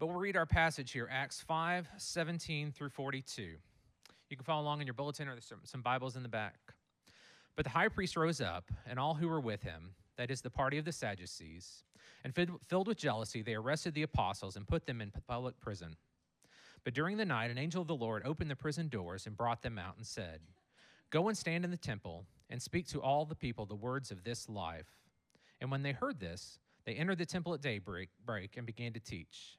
But we'll read our passage here, Acts 5 17 through 42. You can follow along in your bulletin or there's some, Bibles in the back. But the high priest rose up, and all who were with him, that is, the party of the Sadducees, and filled with jealousy, they arrested the apostles and put them in public prison. But during the night, an angel of the Lord opened the prison doors and brought them out and said, Go and stand in the temple and speak to all the people the words of this life. And when they heard this, they entered the temple at daybreak and began to teach.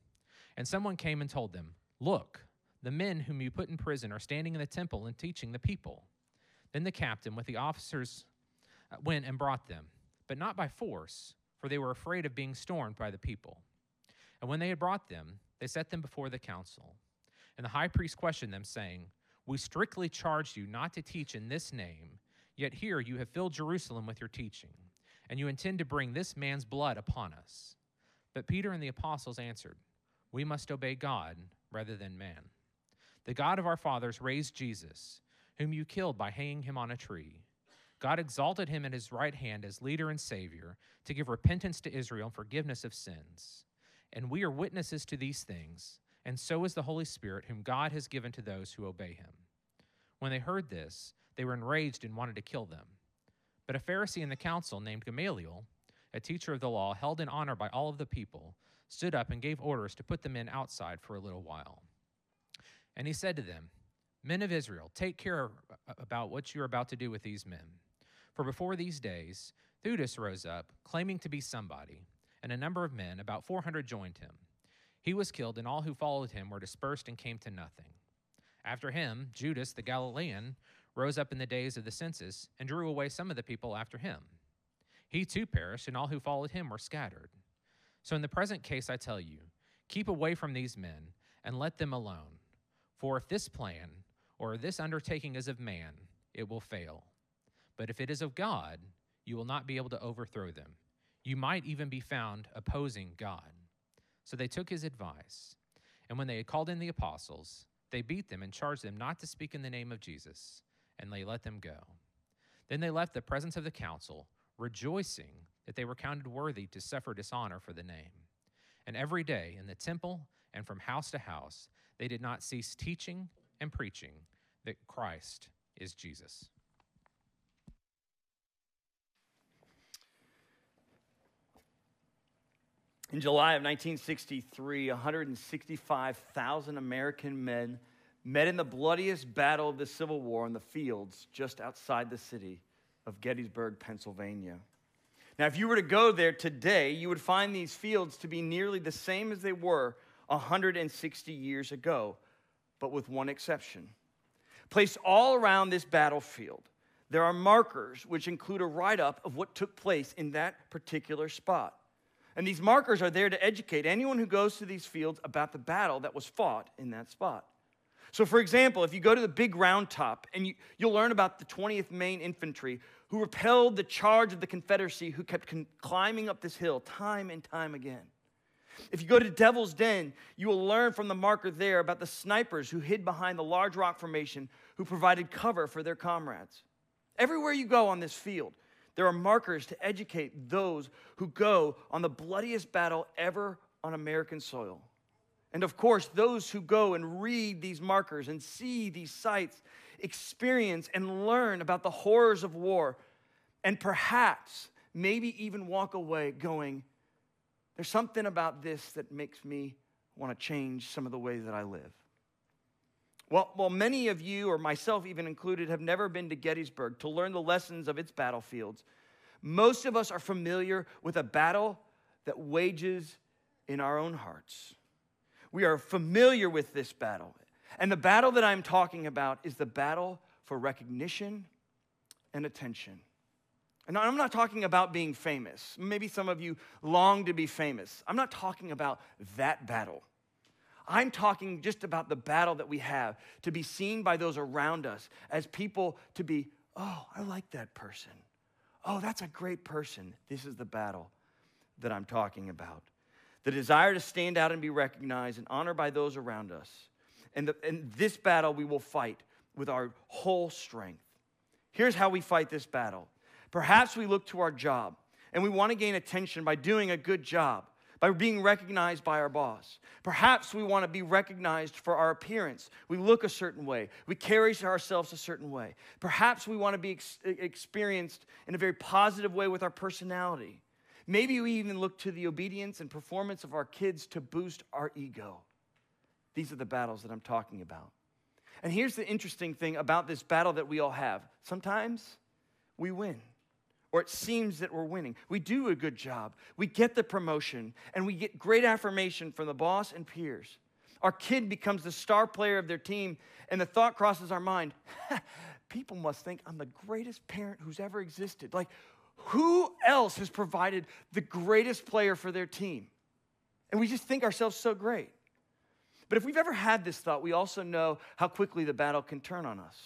And someone came and told them, Look, the men whom you put in prison are standing in the temple and teaching the people. Then the captain, with the officers, uh, went and brought them, but not by force, for they were afraid of being stormed by the people. And when they had brought them, they set them before the council. And the high priest questioned them, saying, We strictly charged you not to teach in this name, yet here you have filled Jerusalem with your teaching, and you intend to bring this man's blood upon us. But Peter and the apostles answered, We must obey God rather than man. The God of our fathers raised Jesus, whom you killed by hanging him on a tree. God exalted him at his right hand as leader and Savior to give repentance to Israel and forgiveness of sins. And we are witnesses to these things, and so is the Holy Spirit, whom God has given to those who obey him. When they heard this, they were enraged and wanted to kill them. But a Pharisee in the council named Gamaliel, a teacher of the law held in honor by all of the people, stood up and gave orders to put the men outside for a little while. And he said to them, Men of Israel, take care about what you are about to do with these men. For before these days, Theudas rose up, claiming to be somebody and a number of men, about 400, joined him. He was killed, and all who followed him were dispersed and came to nothing. After him, Judas the Galilean rose up in the days of the census and drew away some of the people after him. He too perished, and all who followed him were scattered. So, in the present case, I tell you, keep away from these men and let them alone. For if this plan or this undertaking is of man, it will fail. But if it is of God, you will not be able to overthrow them. You might even be found opposing God. So they took his advice. And when they had called in the apostles, they beat them and charged them not to speak in the name of Jesus, and they let them go. Then they left the presence of the council, rejoicing that they were counted worthy to suffer dishonor for the name. And every day in the temple and from house to house, they did not cease teaching and preaching that Christ is Jesus. In July of 1963, 165,000 American men met in the bloodiest battle of the Civil War in the fields just outside the city of Gettysburg, Pennsylvania. Now, if you were to go there today, you would find these fields to be nearly the same as they were 160 years ago, but with one exception. Placed all around this battlefield, there are markers which include a write up of what took place in that particular spot. And these markers are there to educate anyone who goes to these fields about the battle that was fought in that spot. So, for example, if you go to the big round top and you, will learn about the 20th Maine Infantry who repelled the charge of the Confederacy who kept con- climbing up this hill time and time again. If you go to Devil's Den, you will learn from the marker there about the snipers who hid behind the large rock formation who provided cover for their comrades. Everywhere you go on this field, there are markers to educate those who go on the bloodiest battle ever on American soil. And of course, those who go and read these markers and see these sites experience and learn about the horrors of war, and perhaps maybe even walk away going, There's something about this that makes me want to change some of the ways that I live. Well, well, many of you, or myself even included, have never been to Gettysburg to learn the lessons of its battlefields. Most of us are familiar with a battle that wages in our own hearts. We are familiar with this battle. And the battle that I'm talking about is the battle for recognition and attention. And I'm not talking about being famous. Maybe some of you long to be famous. I'm not talking about that battle. I'm talking just about the battle that we have to be seen by those around us as people to be, oh, I like that person. Oh, that's a great person. This is the battle that I'm talking about. The desire to stand out and be recognized and honored by those around us. And, the, and this battle we will fight with our whole strength. Here's how we fight this battle. Perhaps we look to our job and we want to gain attention by doing a good job by being recognized by our boss. Perhaps we want to be recognized for our appearance. We look a certain way, we carry ourselves a certain way. Perhaps we want to be ex- experienced in a very positive way with our personality. Maybe we even look to the obedience and performance of our kids to boost our ego. These are the battles that I'm talking about. And here's the interesting thing about this battle that we all have sometimes we win or it seems that we're winning. We do a good job. We get the promotion and we get great affirmation from the boss and peers. Our kid becomes the star player of their team, and the thought crosses our mind people must think I'm the greatest parent who's ever existed. Like, who else has provided the greatest player for their team? And we just think ourselves so great. But if we've ever had this thought, we also know how quickly the battle can turn on us.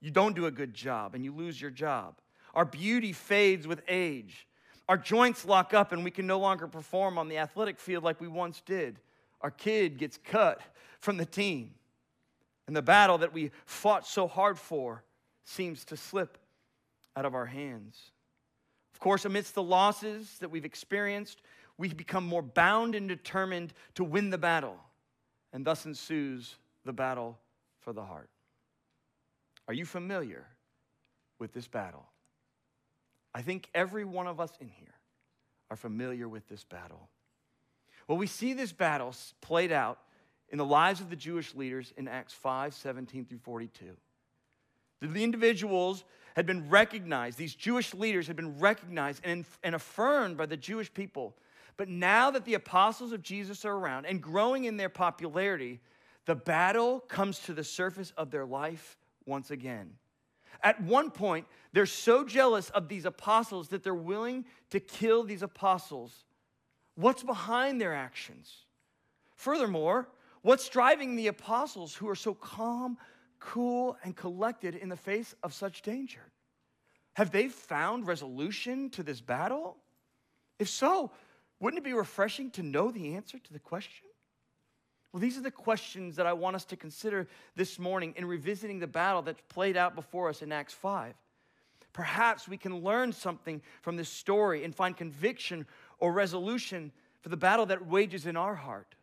You don't do a good job and you lose your job. Our beauty fades with age. Our joints lock up and we can no longer perform on the athletic field like we once did. Our kid gets cut from the team. And the battle that we fought so hard for seems to slip out of our hands. Of course, amidst the losses that we've experienced, we become more bound and determined to win the battle. And thus ensues the battle for the heart. Are you familiar with this battle? I think every one of us in here are familiar with this battle. Well, we see this battle played out in the lives of the Jewish leaders in Acts 5 17 through 42. The individuals had been recognized, these Jewish leaders had been recognized and, and affirmed by the Jewish people. But now that the apostles of Jesus are around and growing in their popularity, the battle comes to the surface of their life once again. At one point, they're so jealous of these apostles that they're willing to kill these apostles. What's behind their actions? Furthermore, what's driving the apostles who are so calm, cool, and collected in the face of such danger? Have they found resolution to this battle? If so, wouldn't it be refreshing to know the answer to the question? Well, these are the questions that I want us to consider this morning in revisiting the battle that's played out before us in Acts 5. Perhaps we can learn something from this story and find conviction or resolution for the battle that wages in our heart.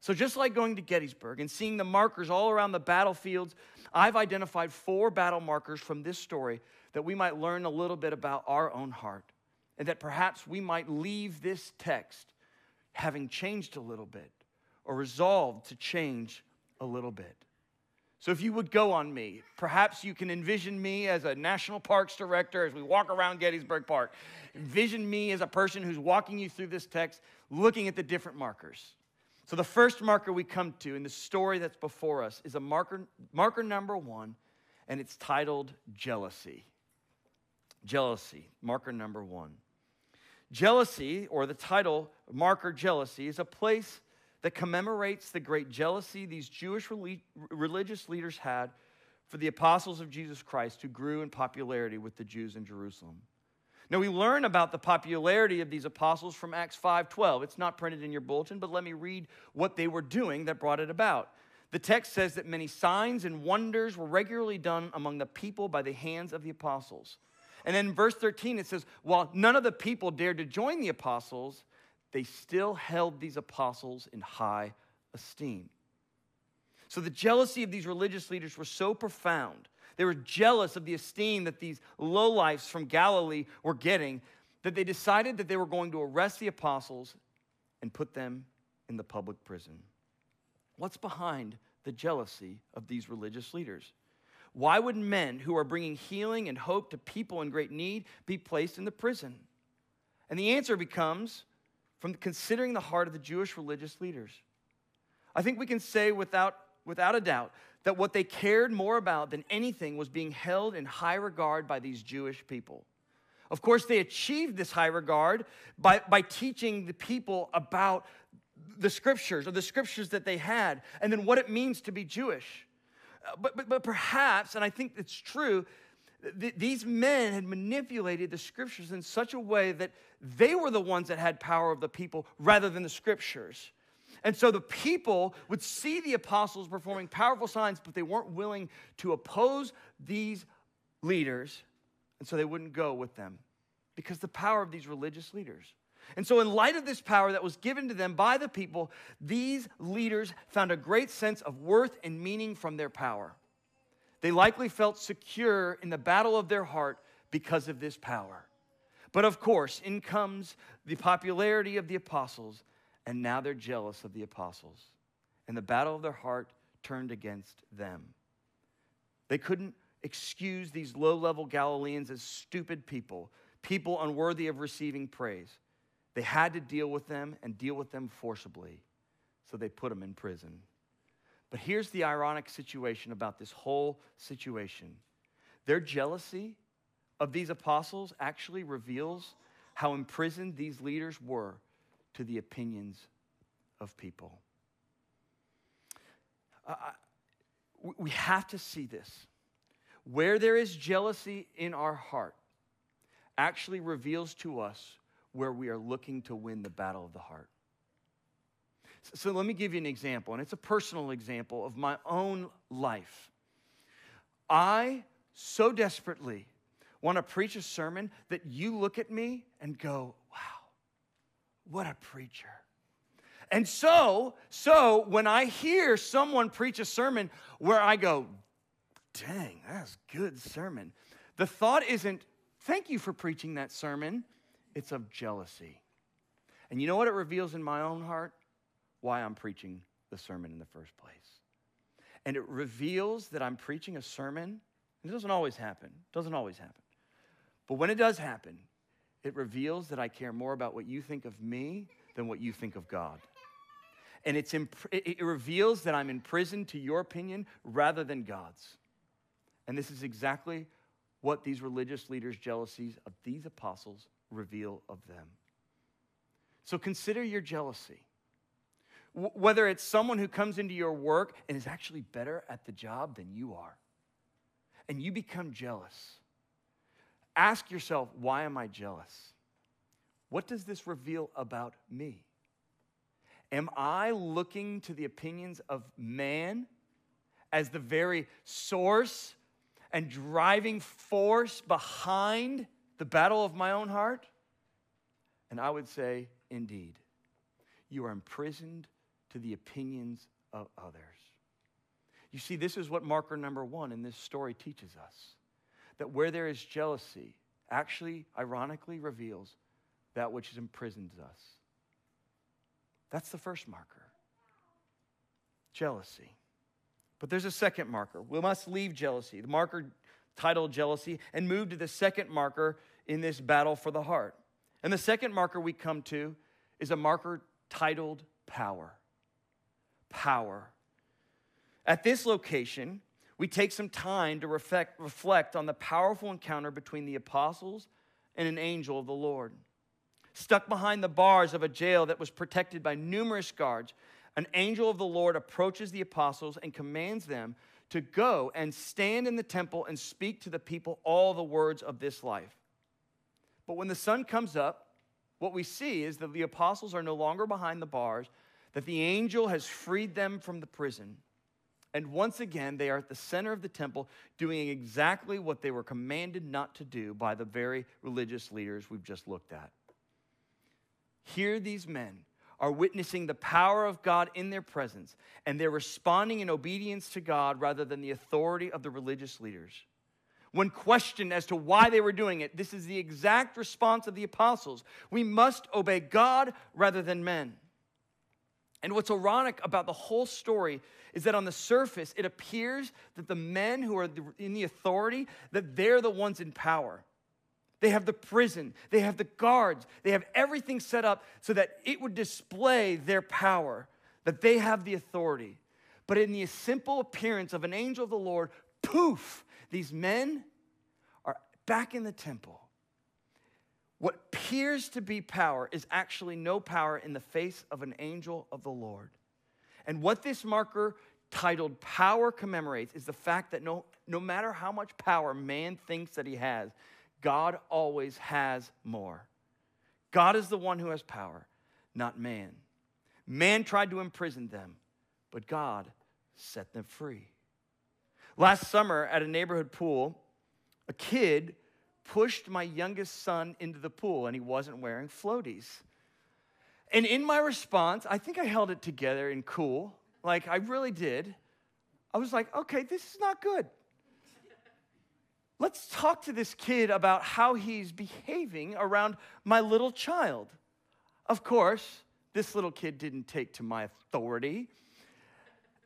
So, just like going to Gettysburg and seeing the markers all around the battlefields, I've identified four battle markers from this story that we might learn a little bit about our own heart and that perhaps we might leave this text having changed a little bit or resolved to change a little bit. So, if you would go on me, perhaps you can envision me as a national parks director as we walk around Gettysburg Park. Envision me as a person who's walking you through this text, looking at the different markers. So, the first marker we come to in the story that's before us is a marker, marker number one, and it's titled jealousy. Jealousy, marker number one. Jealousy, or the title marker jealousy, is a place that commemorates the great jealousy these Jewish religious leaders had for the apostles of Jesus Christ who grew in popularity with the Jews in Jerusalem. Now we learn about the popularity of these apostles from Acts 5:12. It's not printed in your bulletin, but let me read what they were doing that brought it about. The text says that many signs and wonders were regularly done among the people by the hands of the apostles. And then in verse 13 it says, while none of the people dared to join the apostles, they still held these apostles in high esteem. So the jealousy of these religious leaders was so profound. They were jealous of the esteem that these lowlifes from Galilee were getting that they decided that they were going to arrest the apostles and put them in the public prison. What's behind the jealousy of these religious leaders? Why would men who are bringing healing and hope to people in great need be placed in the prison? And the answer becomes from considering the heart of the Jewish religious leaders. I think we can say without, without a doubt that what they cared more about than anything was being held in high regard by these Jewish people. Of course, they achieved this high regard by, by teaching the people about the scriptures or the scriptures that they had, and then what it means to be Jewish. But, but, but perhaps, and I think it's true, th- these men had manipulated the scriptures in such a way that they were the ones that had power of the people rather than the scriptures. And so the people would see the apostles performing powerful signs, but they weren't willing to oppose these leaders, and so they wouldn't go with them because the power of these religious leaders. And so, in light of this power that was given to them by the people, these leaders found a great sense of worth and meaning from their power. They likely felt secure in the battle of their heart because of this power. But of course, in comes the popularity of the apostles, and now they're jealous of the apostles. And the battle of their heart turned against them. They couldn't excuse these low level Galileans as stupid people, people unworthy of receiving praise. They had to deal with them and deal with them forcibly, so they put them in prison. But here's the ironic situation about this whole situation their jealousy of these apostles actually reveals how imprisoned these leaders were to the opinions of people. Uh, we have to see this. Where there is jealousy in our heart, actually reveals to us where we are looking to win the battle of the heart. So, let me give you an example, and it's a personal example of my own life. I so desperately want to preach a sermon that you look at me and go, wow, what a preacher. And so, so when I hear someone preach a sermon where I go, dang, that's good sermon. The thought isn't, thank you for preaching that sermon it's of jealousy. And you know what it reveals in my own heart? Why I'm preaching the sermon in the first place. And it reveals that I'm preaching a sermon. It doesn't always happen. It doesn't always happen. But when it does happen, it reveals that I care more about what you think of me than what you think of God. And it's imp- it reveals that I'm in prison to your opinion rather than God's. And this is exactly what these religious leaders' jealousies of these apostles reveal of them. So consider your jealousy. Whether it's someone who comes into your work and is actually better at the job than you are, and you become jealous. Ask yourself, why am I jealous? What does this reveal about me? Am I looking to the opinions of man as the very source and driving force behind the battle of my own heart? And I would say, indeed, you are imprisoned to the opinions of others. You see, this is what marker number one in this story teaches us that where there is jealousy, actually, ironically, reveals that which imprisons us. That's the first marker jealousy. But there's a second marker. We must leave jealousy. The marker titled jealousy and move to the second marker in this battle for the heart. And the second marker we come to is a marker titled power. Power. At this location, we take some time to reflect, reflect on the powerful encounter between the apostles and an angel of the Lord. Stuck behind the bars of a jail that was protected by numerous guards, an angel of the Lord approaches the apostles and commands them to go and stand in the temple and speak to the people all the words of this life. But when the sun comes up, what we see is that the apostles are no longer behind the bars, that the angel has freed them from the prison. And once again, they are at the center of the temple doing exactly what they were commanded not to do by the very religious leaders we've just looked at. Here, these men are witnessing the power of God in their presence, and they're responding in obedience to God rather than the authority of the religious leaders. When questioned as to why they were doing it, this is the exact response of the apostles. We must obey God rather than men. And what's ironic about the whole story is that on the surface, it appears that the men who are in the authority, that they're the ones in power. They have the prison, they have the guards, they have everything set up so that it would display their power, that they have the authority. But in the simple appearance of an angel of the Lord, poof, these men are back in the temple What appears to be power is actually no power in the face of an angel of the Lord. And what this marker titled Power commemorates is the fact that no, no matter how much power man thinks that he has, God always has more. God is the one who has power, not man. Man tried to imprison them, but God set them free. Last summer at a neighborhood pool, a kid pushed my youngest son into the pool and he wasn't wearing floaties. And in my response, I think I held it together and cool. Like I really did. I was like, okay, this is not good. Let's talk to this kid about how he's behaving around my little child. Of course, this little kid didn't take to my authority,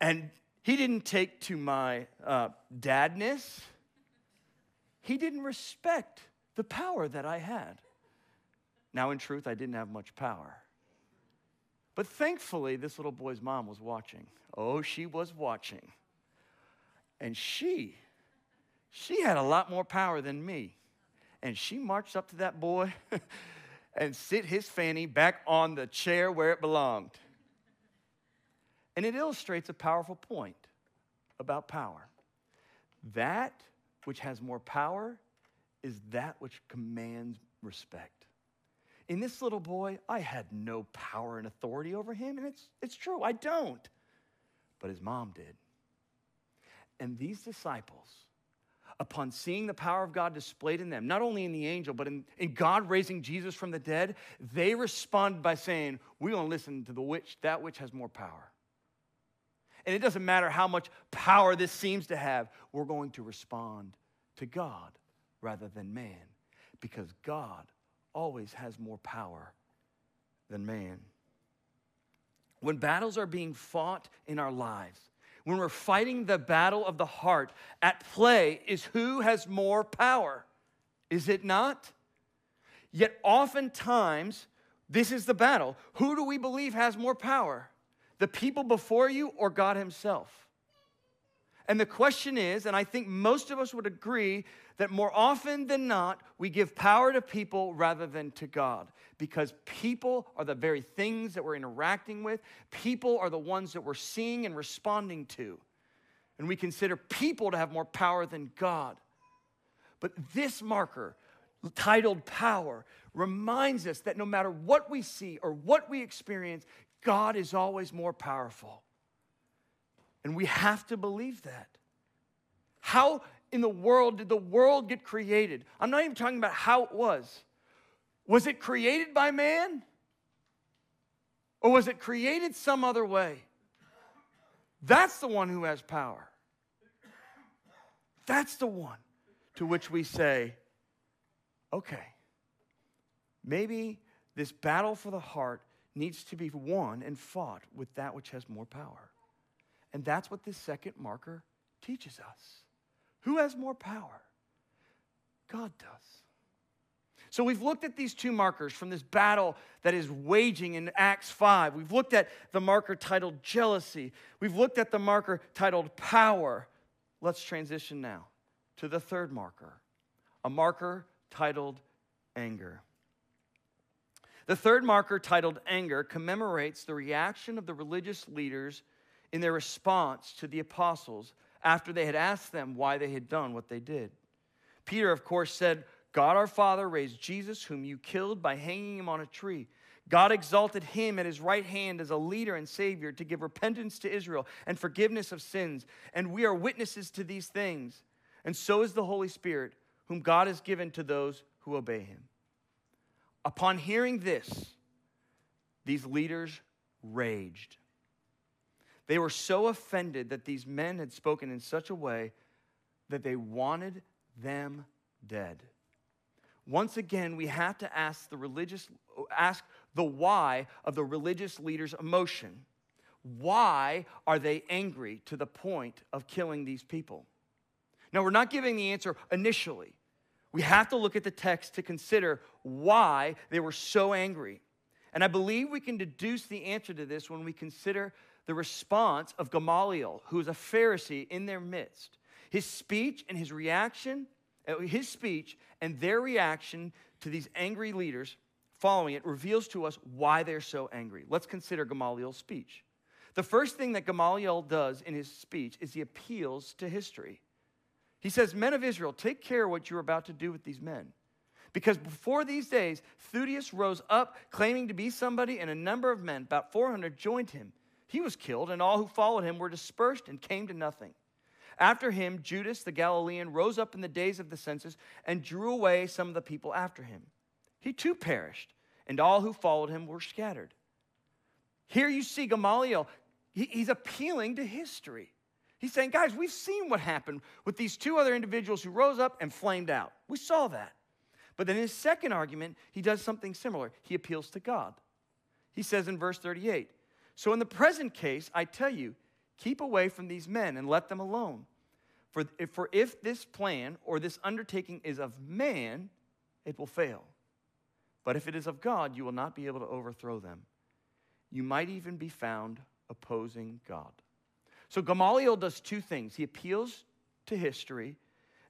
and he didn't take to my uh, dadness. He didn't respect the power that I had. Now, in truth, I didn't have much power. But thankfully, this little boy's mom was watching. Oh, she was watching. And she, she had a lot more power than me. And she marched up to that boy and sit his fanny back on the chair where it belonged. And it illustrates a powerful point about power. That which has more power is that which commands respect. In this little boy, I had no power and authority over him, and it's, it's true, I don't. But his mom did. And these disciples, upon seeing the power of God displayed in them, not only in the angel, but in, in God raising Jesus from the dead, they respond by saying, We're going to listen to the which, that which has more power. And it doesn't matter how much power this seems to have, we're going to respond to God rather than man because God always has more power than man. When battles are being fought in our lives, when we're fighting the battle of the heart, at play is who has more power. Is it not? Yet oftentimes, this is the battle. Who do we believe has more power? the people before you or God Himself? And the question is, and I think most of us would agree, that more often than not, we give power to people rather than to God because people are the very things that we're interacting with. People are the ones that we're seeing and responding to. And we consider people to have more power than God. But this marker, titled power, reminds us that no matter what we see or what we experience, God is always more powerful. And we have to believe that. How in the world did the world get created? I'm not even talking about how it was. Was it created by man? Or was it created some other way? That's the one who has power. That's the one to which we say, okay, maybe this battle for the heart needs to be won and fought with that which has more power. And that's what this second marker teaches us. Who has more power? God does. So we've looked at these two markers from this battle that is waging in Acts 5. We've looked at the marker titled jealousy. We've looked at the marker titled power. Let's transition now to the third marker, a marker titled anger. The third marker, titled anger, commemorates the reaction of the religious leaders in their response to the apostles after they had asked them why they had done what they did. Peter, of course, said, God our Father raised Jesus, whom you killed by hanging him on a tree. God exalted him at his right hand as a leader and savior to give repentance to Israel and forgiveness of sins. And we are witnesses to these things. And so is the Holy Spirit, whom God has given to those who obey him. Upon hearing this, these leaders raged. They were so offended that these men had spoken in such a way that they wanted them dead. Once again, we have to ask the religious ask the why of the religious leaders' emotion. Why are they angry to the point of killing these people? Now, we're not giving the answer initially. We have to look at the text to consider why they were so angry. And I believe we can deduce the answer to this when we consider the response of Gamaliel, who is a Pharisee in their midst. His speech and his reaction uh, his speech and their reaction to these angry leaders following it reveals to us why they're so angry. Let's consider Gamaliel's speech. The first thing that Gamaliel does in his speech is he appeals to history. He says, Men of Israel, take care what you're about to do with these men. Because before these days, Theudas rose up claiming to be somebody, and a number of men, about 400, joined him. He was killed, and all who followed him were dispersed and came to nothing. After him, Judas the Galilean rose up in the days of the census and drew away some of the people after him. He too perished, and all who followed him were scattered. Here you see Gamaliel, he's appealing to history. He's saying, guys, we've seen what happened with these two other individuals who rose up and flamed out. We saw that. But then in his second argument, he does something similar. He appeals to God. He says in verse 38 So in the present case, I tell you, keep away from these men and let them alone. For if, for if this plan or this undertaking is of man, it will fail. But if it is of God, you will not be able to overthrow them. You might even be found opposing God. So Gamaliel does two things he appeals to history,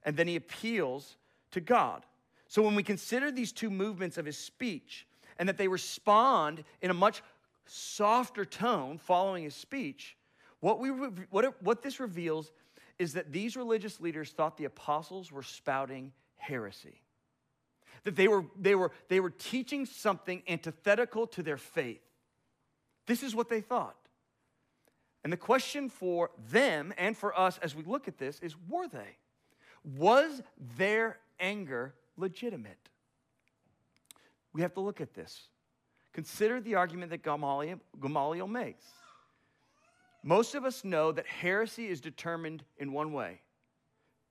and then he appeals to God. So when we consider these two movements of his speech, and that they respond in a much softer tone following his speech, what, we, what, what this reveals is that these religious leaders thought the apostles were spouting heresy. That they were, they were, they were teaching something antithetical to their faith. This is what they thought. And the question for them and for us as we look at this is were they? Was their anger legitimate? We have to look at this. Consider the argument that Gamaliel, Gamaliel makes. Most of us know that heresy is determined in one way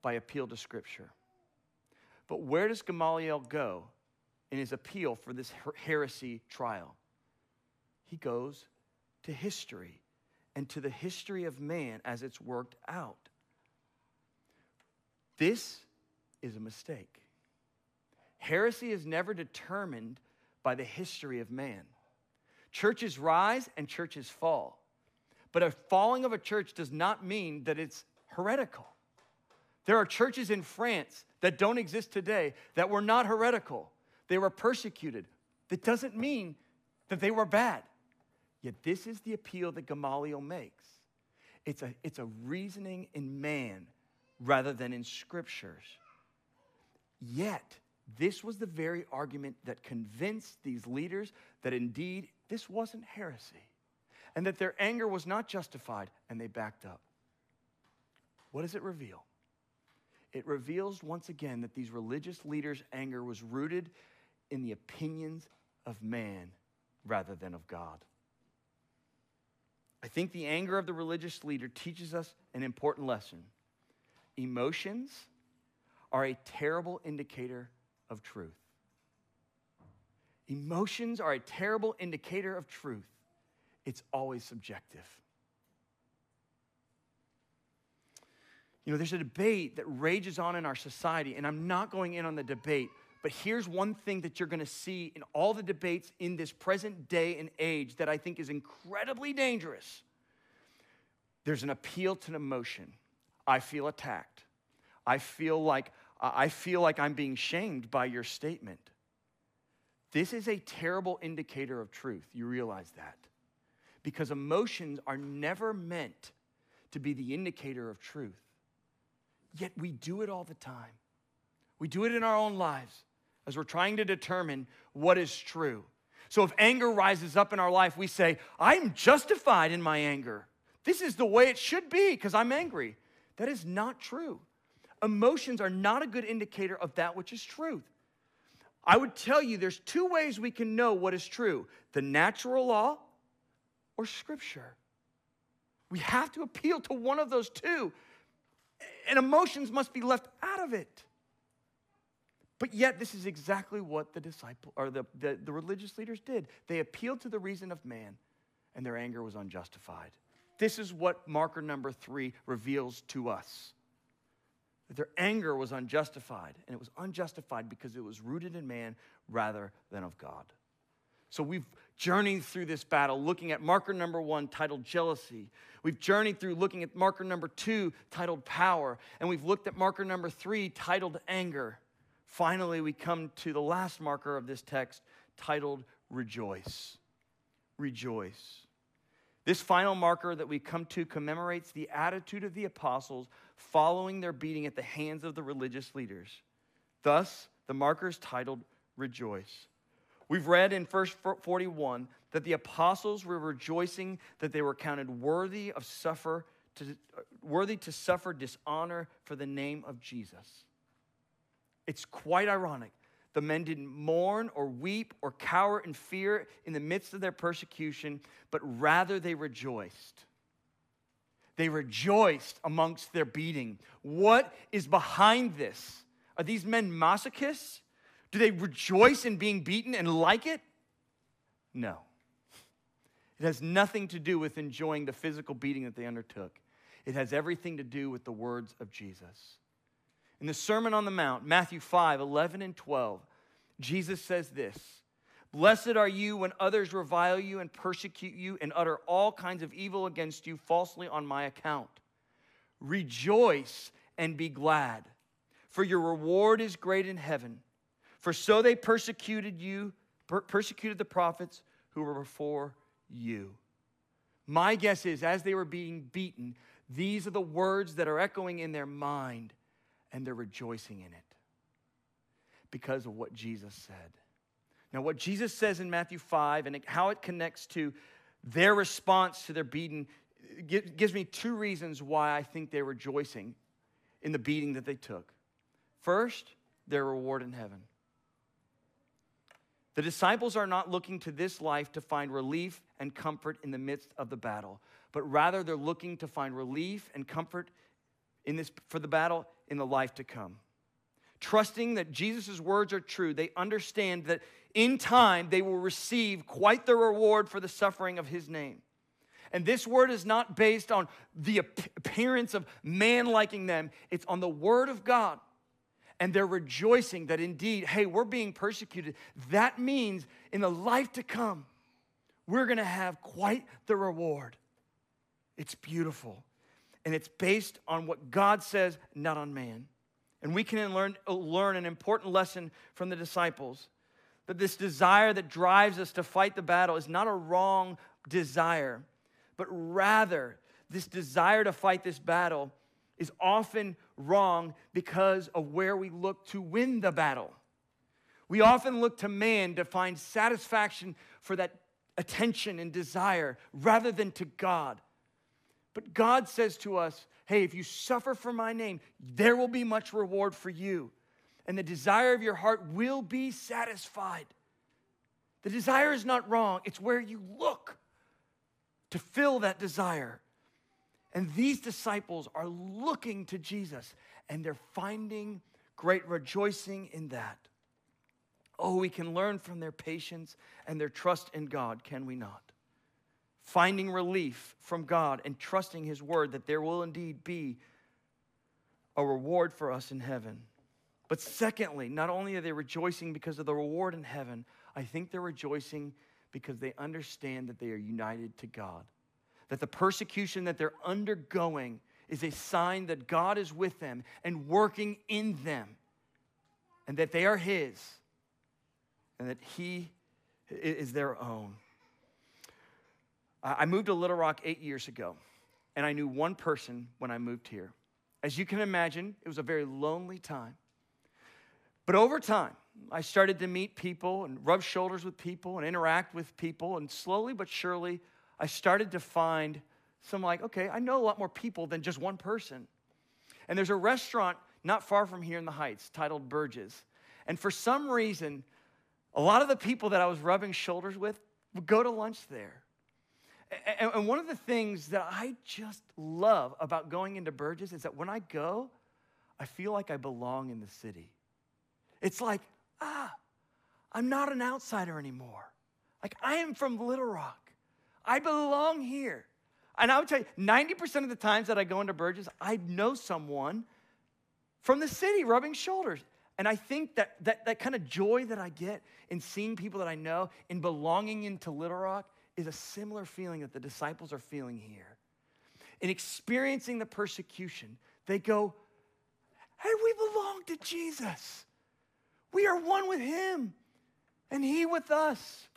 by appeal to Scripture. But where does Gamaliel go in his appeal for this heresy trial? He goes to history and to the history of man as it's worked out. This is a mistake. Heresy is never determined by the history of man. Churches rise and churches fall. But a falling of a church does not mean that it's heretical. There are churches in France that don't exist today that were not heretical. They were persecuted. That doesn't mean that they were bad. Yet this is the appeal that Gamaliel makes. It's a, it's a reasoning in man rather than in scriptures. Yet, this was the very argument that convinced these leaders that indeed this wasn't heresy and that their anger was not justified, and they backed up. What does it reveal? It reveals once again that these religious leaders' anger was rooted in the opinions of man rather than of God. I think the anger of the religious leader teaches us an important lesson. Emotions are a terrible indicator of truth. Emotions are a terrible indicator of truth it's always subjective. You know, there's a debate that rages on in our society, and I'm not going in on the debate, but here's one thing that you're going to see in all the debates in this present day and age that I think is incredibly dangerous. There's an appeal to an emotion. I feel attacked. I feel like I feel like I'm being shamed by your statement. This is a terrible indicator of truth. You realize that because emotions are never meant to be the indicator of truth. Yet we do it all the time. We do it in our own lives as we're trying to determine what is true. So if anger rises up in our life, we say, I'm justified in my anger. This is the way it should be because I'm angry. That is not true. Emotions are not a good indicator of that which is truth. I would tell you there's two ways we can know what is true the natural law or Scripture. We have to appeal to one of those two, and emotions must be left out of it. But yet, this is exactly what the disciple or the, the, the religious leaders did. They appealed to the reason of man, and their anger was unjustified. This is what marker number three reveals to us. That their anger was unjustified, and it was unjustified because it was rooted in man rather than of God. So we've journeyed through this battle looking at marker number one titled jealousy. We've journeyed through looking at marker number two titled power. And we've looked at marker number three titled anger. Finally, we come to the last marker of this text titled rejoice. Rejoice. This final marker that we come to commemorates the attitude of the apostles following their beating at the hands of the religious leaders. Thus, the marker is titled Rejoice. We've read in verse 41 that the apostles were rejoicing that they were counted worthy of suffer to, uh, worthy to suffer dishonor for the name of Jesus. It's quite ironic. The men didn't mourn or weep or cower in fear in the midst of their persecution, but rather they rejoiced. They rejoiced amongst their beating. What is behind this? Are these men masochists? Do they rejoice in being beaten and like it? No. It has nothing to do with enjoying the physical beating that they undertook. It has everything to do with the words of Jesus. In the Sermon on the Mount, Matthew 5 11 and 12, Jesus says this Blessed are you when others revile you and persecute you and utter all kinds of evil against you falsely on my account. Rejoice and be glad, for your reward is great in heaven. For so they persecuted you, per- persecuted the prophets who were before you. My guess is, as they were being beaten, these are the words that are echoing in their mind and they're rejoicing in it because of what Jesus said. Now, what Jesus says in Matthew 5 and how it connects to their response to their beating uh, gives me two reasons why I think they're rejoicing in the beating that they took. First, their reward in heaven. The disciples are not looking to this life to find relief and comfort in the midst of the battle, but rather they're looking to find relief and comfort in this, for the battle in the life to come. Trusting that Jesus' words are true, they understand that in time they will receive quite the reward for the suffering of his name. And this word is not based on the appearance of man liking them, it's on the word of God. And they're rejoicing that indeed, hey, we're being persecuted. That means in the life to come, we're gonna have quite the reward. It's beautiful and it's based on what God says, not on man. And we can learn, uh, learn an important lesson from the disciples that this desire that drives us to fight the battle is not a wrong desire, but rather this desire to fight this battle is often wrong because of where we look to win the battle. We often look to man to find satisfaction for that attention and desire rather than to God. But God says to us, hey, if you suffer for my name, there will be much reward for you. And the desire of your heart will be satisfied. The desire is not wrong, it's where you look to fill that desire. And these disciples are looking to Jesus and they're finding great rejoicing in that. Oh, we can learn from their patience and their trust in God, can we not? Finding relief from God and trusting His word that there will indeed be a reward for us in heaven. But secondly, not only are they rejoicing because of the reward in heaven, I think they're rejoicing because they understand that they are united to God. That the persecution that they're undergoing is a sign that God is with them and working in them, and that they are His, and that He is their own. I moved to Little Rock eight years ago, and I knew one person when I moved here. As you can imagine, it was a very lonely time. But over time, I started to meet people and rub shoulders with people and interact with people, and slowly but surely, I started to find some like, okay, I know a lot more people than just one person. And there's a restaurant not far from here in the Heights titled Burge's. And for some reason, a lot of the people that I was rubbing shoulders with would go to lunch there. And one of the things that I just love about going into Burge's is that when I go, I feel like I belong in the city. It's like, ah, I'm not an outsider anymore. Like, I am from Little Rock. I belong here. And I would tell you, 90% of the times that I go into Burge's, I know someone from the city rubbing shoulders. And I think that, that, that kind of joy that I get in seeing people that I know, in belonging into Little Rock, is a similar feeling that the disciples are feeling here. In experiencing the persecution, they go, Hey, we belong to Jesus. We are one with Him, and He with us.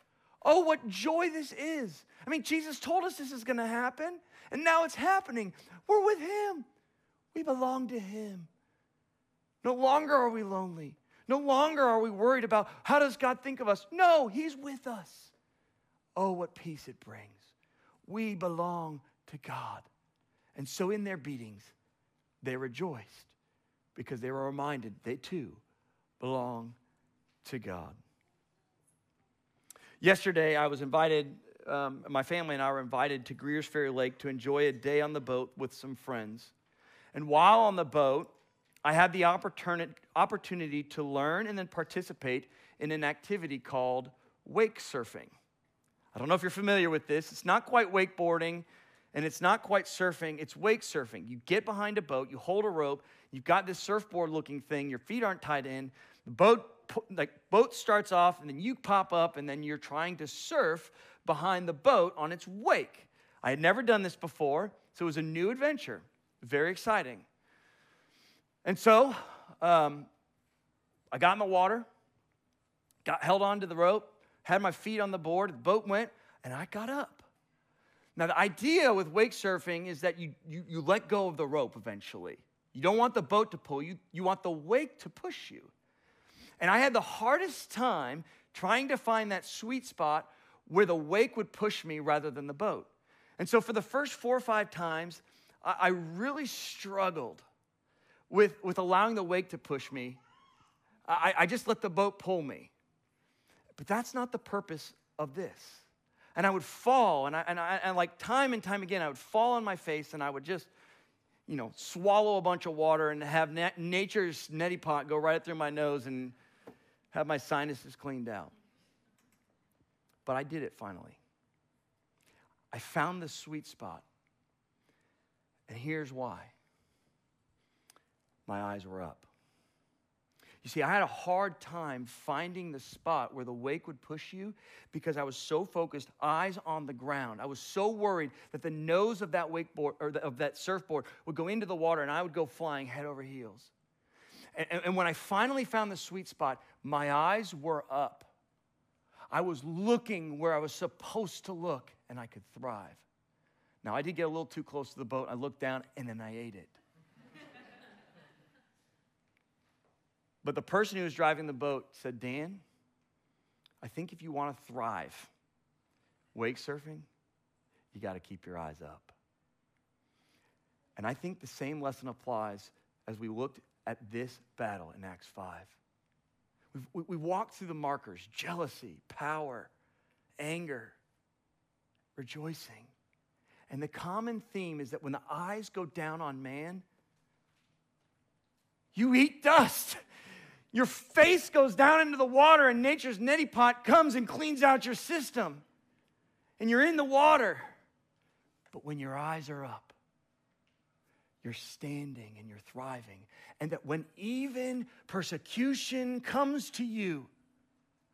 Oh, what joy this is. I mean, Jesus told us this is going to happen, and now it's happening. We're with Him, we belong to Him. No longer are we lonely. No longer are we worried about how does God think of us. No, He's with us. Oh, what peace it brings. We belong to God. And so in their beatings, they rejoiced because they were reminded they too belong to God. Yesterday, I was invited, um, my family and I were invited to Greers Ferry Lake to enjoy a day on the boat with some friends. And while on the boat, I had the opportunity to learn and then participate in an activity called wake surfing. I don't know if you're familiar with this. It's not quite wakeboarding and it's not quite surfing, it's wake surfing. You get behind a boat, you hold a rope, you've got this surfboard looking thing, your feet aren't tied in. The boat like boat starts off and then you pop up and then you're trying to surf behind the boat on its wake. I had never done this before, so it was a new adventure. Very exciting. And so um, I got in the water, got held onto the rope, had my feet on the board, the boat went, and I got up. Now, the idea with wake surfing is that you, you, you let go of the rope eventually. You don't want the boat to pull you, you want the wake to push you. And I had the hardest time trying to find that sweet spot where the wake would push me rather than the boat. And so, for the first four or five times, I, I really struggled with, with allowing the wake to push me. I, I just let the boat pull me. But that's not the purpose of this. And I would fall, and, I, and, I, and like time and time again, I would fall on my face and I would just, you know, swallow a bunch of water and have na- nature's neti pot go right through my nose and have my sinuses cleaned out. But I did it finally. I found the sweet spot. And here's why my eyes were up. You see, I had a hard time finding the spot where the wake would push you because I was so focused, eyes on the ground. I was so worried that the nose of that wakeboard or the, of that surfboard would go into the water and I would go flying head over heels. And, and when I finally found the sweet spot, my eyes were up. I was looking where I was supposed to look and I could thrive. Now, I did get a little too close to the boat. I looked down and then I ate it. But the person who was driving the boat said, Dan, I think if you want to thrive wake surfing, you got to keep your eyes up. And I think the same lesson applies as we looked at this battle in Acts 5. We've, we walked through the markers jealousy, power, anger, rejoicing. And the common theme is that when the eyes go down on man, you eat dust. Your face goes down into the water, and nature's neti pot comes and cleans out your system. And you're in the water. But when your eyes are up, you're standing and you're thriving. And that when even persecution comes to you,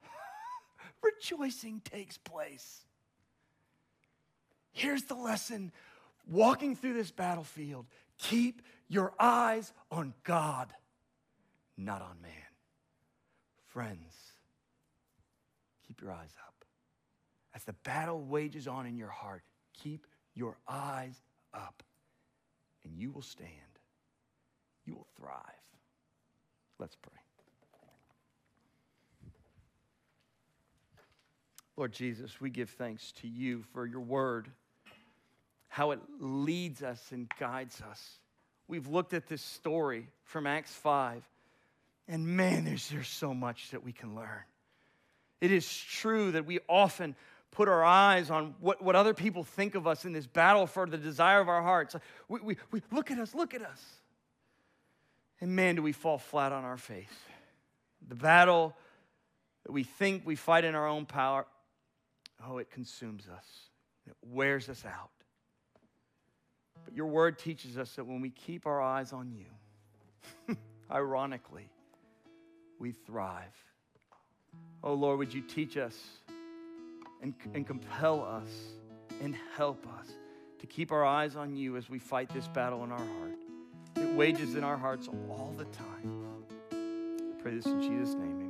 rejoicing takes place. Here's the lesson walking through this battlefield keep your eyes on God, not on man. Friends, keep your eyes up. As the battle wages on in your heart, keep your eyes up and you will stand. You will thrive. Let's pray. Lord Jesus, we give thanks to you for your word, how it leads us and guides us. We've looked at this story from Acts 5, and man, there's, there's so much that we can learn. It is true that we often put our eyes on what, what other people think of us in this battle for the desire of our hearts. We, we, we look at us, look at us. And man, do we fall flat on our face. The battle that we think we fight in our own power, oh, it consumes us. It wears us out. But your word teaches us that when we keep our eyes on you, ironically, we thrive. Oh Lord, would you teach us and, and compel us and help us to keep our eyes on you as we fight this battle in our heart. It wages in our hearts all the time. I pray this in Jesus' name.